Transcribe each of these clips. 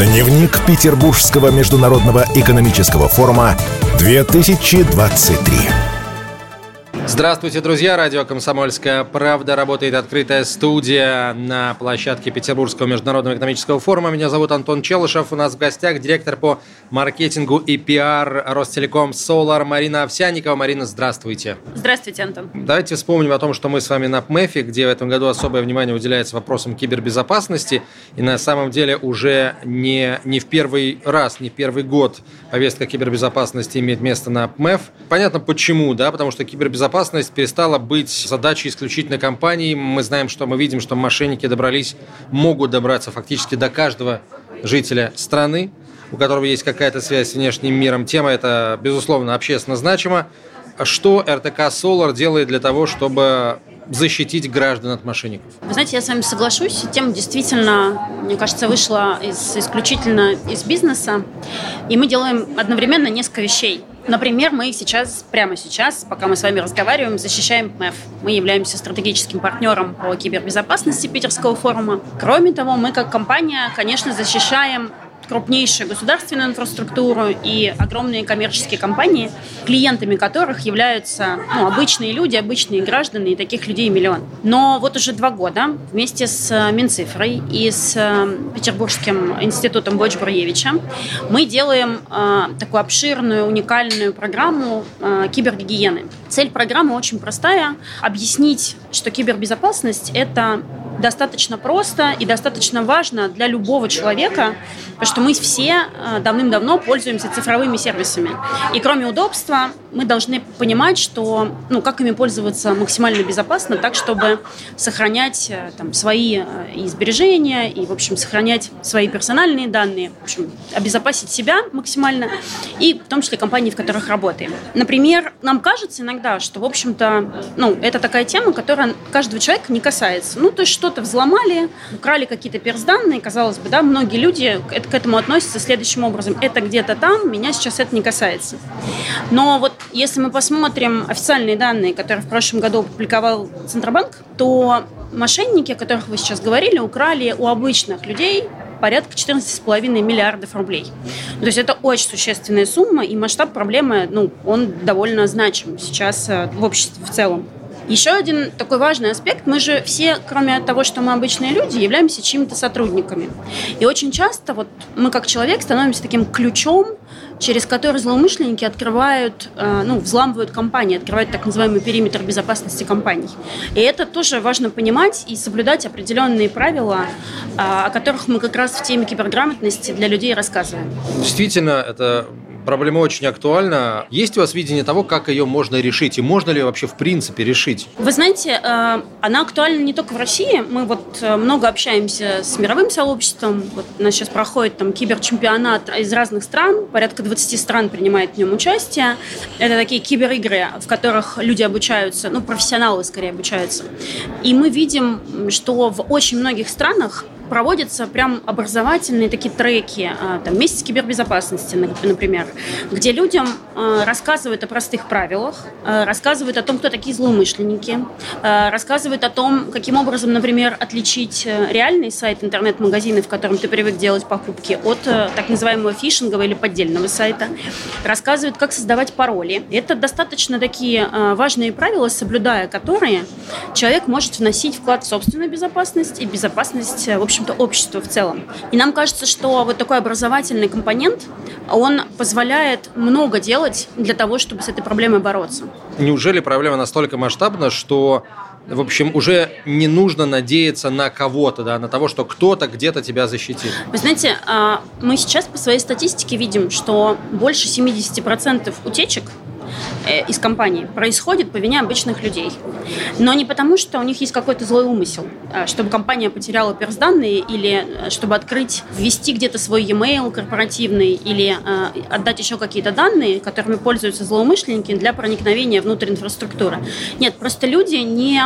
Дневник Петербургского международного экономического форума 2023. Здравствуйте, друзья! Радио «Комсомольская правда». Работает открытая студия на площадке Петербургского международного экономического форума. Меня зовут Антон Челышев. У нас в гостях директор по маркетингу и пиар Ростелеком Solar Марина Овсяникова. Марина, здравствуйте. Здравствуйте, Антон. Давайте вспомним о том, что мы с вами на ПМЭФе, где в этом году особое внимание уделяется вопросам кибербезопасности. И на самом деле уже не, не в первый раз, не в первый год повестка кибербезопасности имеет место на ПМЭФ. Понятно почему, да, потому что кибербезопасность безопасность перестала быть задачей исключительно компании. Мы знаем, что мы видим, что мошенники добрались, могут добраться фактически до каждого жителя страны, у которого есть какая-то связь с внешним миром. Тема эта, безусловно, общественно значима. Что РТК Solar делает для того, чтобы защитить граждан от мошенников? Вы знаете, я с вами соглашусь. Тема действительно, мне кажется, вышла из, исключительно из бизнеса. И мы делаем одновременно несколько вещей. Например, мы сейчас, прямо сейчас, пока мы с вами разговариваем, защищаем МЭФ. Мы являемся стратегическим партнером по кибербезопасности Питерского форума. Кроме того, мы как компания, конечно, защищаем крупнейшую государственную инфраструктуру и огромные коммерческие компании, клиентами которых являются ну, обычные люди, обычные граждане, и таких людей миллион. Но вот уже два года вместе с э, Минцифрой и с э, Петербургским институтом Боч-Бруевича мы делаем э, такую обширную, уникальную программу э, кибергигиены. Цель программы очень простая – объяснить, что кибербезопасность – это достаточно просто и достаточно важно для любого человека, потому что мы все э, давным-давно пользуемся цифровыми сервисами. И кроме удобства, мы должны понимать, что, ну, как ими пользоваться максимально безопасно, так, чтобы сохранять э, там, свои э, и и, в общем, сохранять свои персональные данные, в общем, обезопасить себя максимально, и в том числе компании, в которых работаем. Например, нам кажется иногда, что, в общем-то, ну, это такая тема, которая каждого человека не касается. Ну, то есть что-то взломали, украли какие-то персданные, казалось бы, да, многие люди к этому относятся следующим образом. Это где-то там, меня сейчас это не касается. Но вот если мы посмотрим официальные данные, которые в прошлом году опубликовал Центробанк, то мошенники, о которых вы сейчас говорили, украли у обычных людей порядка 14,5 миллиардов рублей. То есть это очень существенная сумма, и масштаб проблемы, ну, он довольно значим сейчас э, в обществе в целом. Еще один такой важный аспект. Мы же все, кроме того, что мы обычные люди, являемся чьими-то сотрудниками. И очень часто вот мы как человек становимся таким ключом, через который злоумышленники открывают, э, ну, взламывают компании, открывают так называемый периметр безопасности компаний. И это тоже важно понимать и соблюдать определенные правила, э, о которых мы как раз в теме киберграмотности для людей рассказываем. Действительно, это Проблема очень актуальна. Есть у вас видение того, как ее можно решить? И можно ли вообще в принципе решить? Вы знаете, э, она актуальна не только в России. Мы вот э, много общаемся с мировым сообществом. Вот у нас сейчас проходит там киберчемпионат из разных стран. Порядка 20 стран принимает в нем участие. Это такие киберигры, в которых люди обучаются, ну, профессионалы скорее обучаются. И мы видим, что в очень многих странах проводятся прям образовательные такие треки, а, там, месяц кибербезопасности, например, где людям а, рассказывают о простых правилах, а, рассказывают о том, кто такие злоумышленники, рассказывают о том, каким образом, например, отличить э, реальный сайт интернет-магазина, в котором ты привык делать покупки, от э, так называемого фишингового или поддельного сайта, рассказывают, как создавать пароли. Это достаточно такие важные правила, соблюдая которые человек может вносить вклад в собственную безопасность и безопасность, в общем, общем-то, обществу в целом. И нам кажется, что вот такой образовательный компонент, он позволяет много делать для того, чтобы с этой проблемой бороться. Неужели проблема настолько масштабна, что в общем, уже не нужно надеяться на кого-то, да, на того, что кто-то где-то тебя защитит. Вы знаете, а, мы сейчас по своей статистике видим, что больше 70% утечек из компании происходит по вине обычных людей. Но не потому, что у них есть какой-то злой умысел, а чтобы компания потеряла персданные или э, чтобы открыть, ввести где-то свой e-mail корпоративный или э, отдать еще какие-то данные, которыми пользуются злоумышленники для проникновения внутрь инфраструктуры. Нет, просто люди не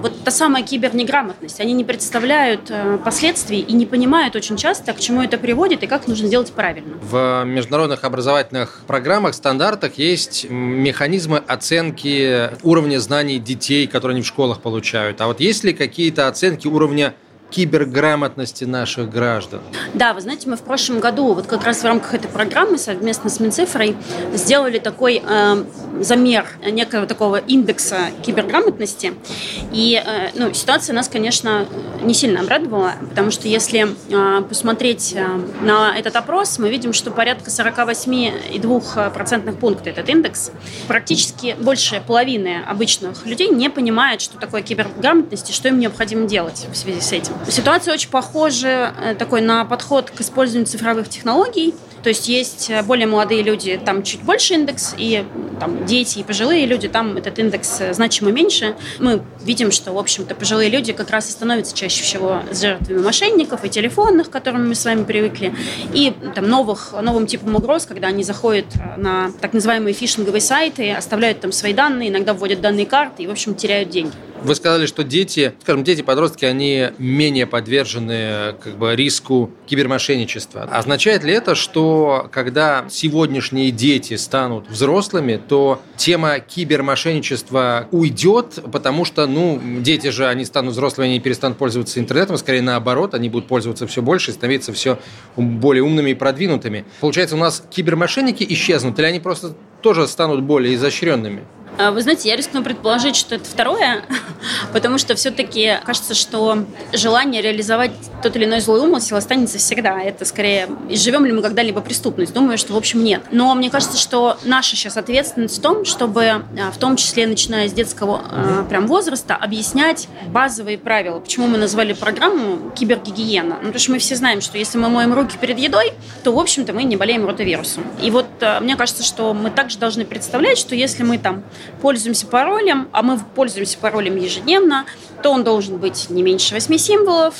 вот та самая кибернеграмотность. Они не представляют э, последствий и не понимают очень часто, к чему это приводит и как нужно делать правильно. В международных образовательных программах, стандартах есть механизмы оценки уровня знаний детей, которые они в школах получают. А вот есть ли какие-то оценки уровня киберграмотности наших граждан? Да, вы знаете, мы в прошлом году вот как раз в рамках этой программы совместно с Минцифрой сделали такой э, замер некого такого индекса киберграмотности. И э, ну, ситуация нас, конечно, не сильно обрадовала, потому что если э, посмотреть э, на этот опрос, мы видим, что порядка 48,2% пункта этот индекс. Практически больше половины обычных людей не понимает, что такое киберграмотность и что им необходимо делать в связи с этим. Ситуация очень похожа э, такой на подход к использованию цифровых технологий. То есть есть э, более молодые люди, там чуть больше индекс, и там дети и пожилые люди, там этот индекс э, значимо меньше. Мы видим, что, в общем-то, пожилые люди как раз и становятся чаще всего жертвами мошенников и телефонных, к которым мы с вами привыкли, и там новых, новым типом угроз, когда они заходят на так называемые фишинговые сайты, оставляют там свои данные, иногда вводят данные карты и, в общем, теряют деньги. Вы сказали, что дети, скажем, дети-подростки, они менее подвержены как бы, риску кибермошенничества. Означает ли это, что когда сегодняшние дети станут взрослыми, то тема кибермошенничества уйдет, потому что, ну, дети же, они станут взрослыми, они перестанут пользоваться интернетом, скорее наоборот, они будут пользоваться все больше, становиться все более умными и продвинутыми. Получается, у нас кибермошенники исчезнут, или они просто тоже станут более изощренными? А, вы знаете, я рискну предположить, что это второе, потому что все-таки кажется, что желание реализовать тот или иной злой умысел останется всегда. Это скорее, живем ли мы когда-либо преступность? Думаю, что в общем нет. Но мне кажется, что наша сейчас ответственность в том, чтобы а, в том числе, начиная с детского а, прям возраста, объяснять базовые правила. Почему мы назвали программу кибергигиена? Ну, потому что мы все знаем, что если мы моем руки перед едой, то, в общем-то, мы не болеем ротавирусом. И вот мне кажется, что мы также должны представлять, что если мы там пользуемся паролем, а мы пользуемся паролем ежедневно, то он должен быть не меньше 8 символов,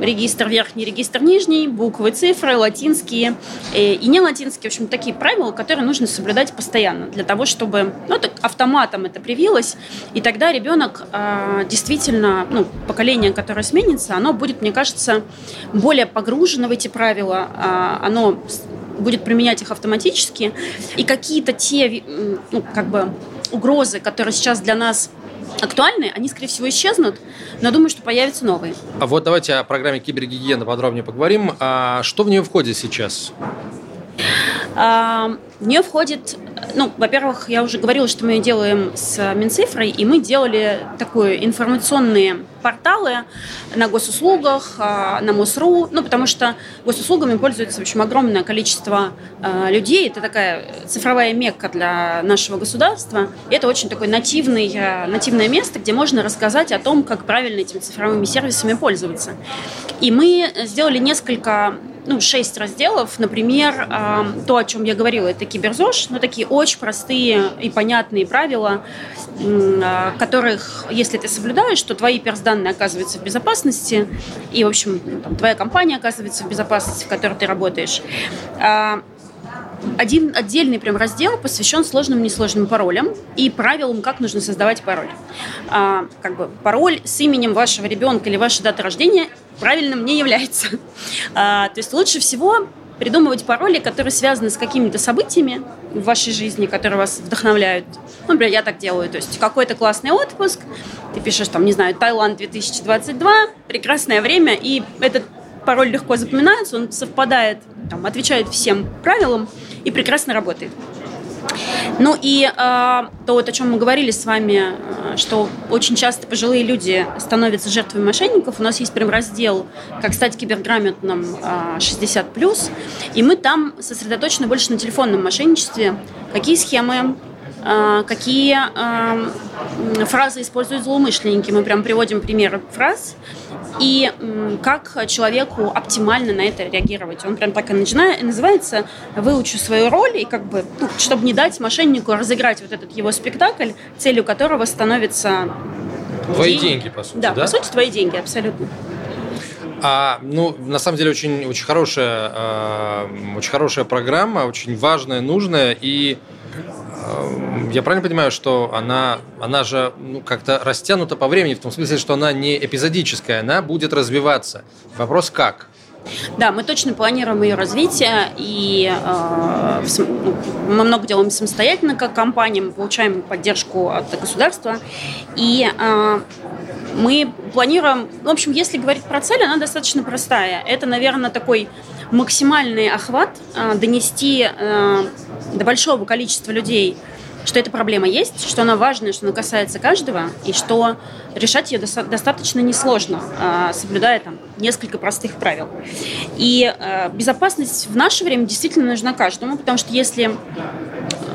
регистр верхний, регистр нижний, буквы, цифры, латинские э, и не латинские. В общем, такие правила, которые нужно соблюдать постоянно для того, чтобы ну, так автоматом это привилось. И тогда ребенок э, действительно, ну, поколение, которое сменится, оно будет, мне кажется, более погружено в эти правила, э, оно будет применять их автоматически. И какие-то те, ну, как бы угрозы, которые сейчас для нас актуальны, они, скорее всего, исчезнут, но думаю, что появятся новые. А вот давайте о программе кибергигиена подробнее поговорим. А что в нее входит сейчас? А, в нее входит, ну, во-первых, я уже говорила, что мы делаем с Минцифрой, и мы делали такую информационные порталы на госуслугах, а, на МОСРУ, ну, потому что госуслугами пользуется, в общем, огромное количество а, людей. Это такая цифровая мекка для нашего государства. И это очень такое нативный, нативное место, где можно рассказать о том, как правильно этими цифровыми сервисами пользоваться. И мы сделали несколько ну, шесть разделов. Например, то, о чем я говорила, это киберзош, но такие очень простые и понятные правила, которых, если ты соблюдаешь, то твои персданные оказываются в безопасности, и, в общем, там, твоя компания оказывается в безопасности, в которой ты работаешь. А, один отдельный прям раздел посвящен сложным и несложным паролям и правилам, как нужно создавать пароль. А, как бы пароль с именем вашего ребенка или вашей даты рождения правильным не является. А, то есть лучше всего придумывать пароли, которые связаны с какими-то событиями в вашей жизни, которые вас вдохновляют. Ну, например, я так делаю. То есть какой-то классный отпуск, ты пишешь там, не знаю, Таиланд 2022, прекрасное время, и этот пароль легко запоминается, он совпадает, там, отвечает всем правилам и прекрасно работает. Ну и э, то, вот, о чем мы говорили с вами, э, что очень часто пожилые люди становятся жертвами мошенников. У нас есть прям раздел «Как стать киберграмотным э, 60+,» и мы там сосредоточены больше на телефонном мошенничестве. Какие схемы, э, какие э, фразы используют злоумышленники. Мы прям приводим примеры фраз и как человеку оптимально на это реагировать. Он прям так и начинает, называется «Выучу свою роль», и как бы, ну, чтобы не дать мошеннику разыграть вот этот его спектакль, целью которого становится... Твои деньги, деньги по сути, да? Да, по сути, твои деньги, абсолютно. А, ну, на самом деле, очень, очень, хорошая, э, очень хорошая программа, очень важная, нужная, и я правильно понимаю, что она, она же ну, как-то растянута по времени, в том смысле, что она не эпизодическая, она будет развиваться. Вопрос как? Да, мы точно планируем ее развитие, и э, мы много делаем самостоятельно как компания, мы получаем поддержку от государства, и э, мы планируем, в общем, если говорить про цель, она достаточно простая. Это, наверное, такой максимальный охват, э, донести э, до большого количества людей что эта проблема есть, что она важная, что она касается каждого, и что решать ее достаточно несложно, а, соблюдая там несколько простых правил. И а, безопасность в наше время действительно нужна каждому, потому что если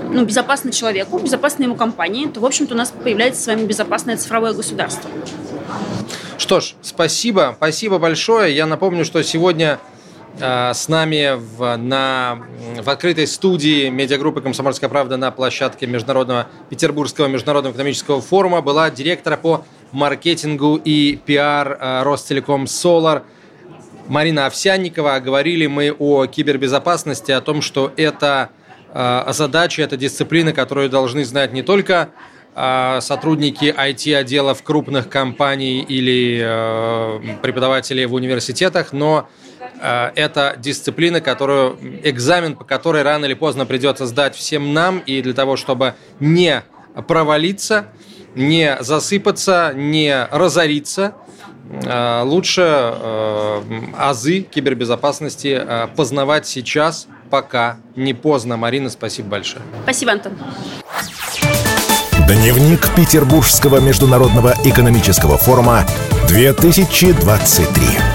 ну, безопасно человеку, безопасно ему компании, то, в общем-то, у нас появляется с вами безопасное цифровое государство. Что ж, спасибо, спасибо большое. Я напомню, что сегодня Э, с нами в, на, в открытой студии медиагруппы «Комсомольская правда» на площадке Международного Петербургского международного экономического форума была директора по маркетингу и пиар э, Ростелеком Солар Марина Овсянникова. Говорили мы о кибербезопасности, о том, что это э, задача, это дисциплина, которую должны знать не только сотрудники IT-отделов крупных компаний или преподаватели в университетах, но Э, это дисциплина, которую, экзамен, по которой рано или поздно придется сдать всем нам, и для того, чтобы не провалиться, не засыпаться, не разориться, э, лучше э, азы кибербезопасности познавать сейчас, пока не поздно. Марина, спасибо большое. Спасибо, Антон. Дневник Петербургского международного экономического форума 2023.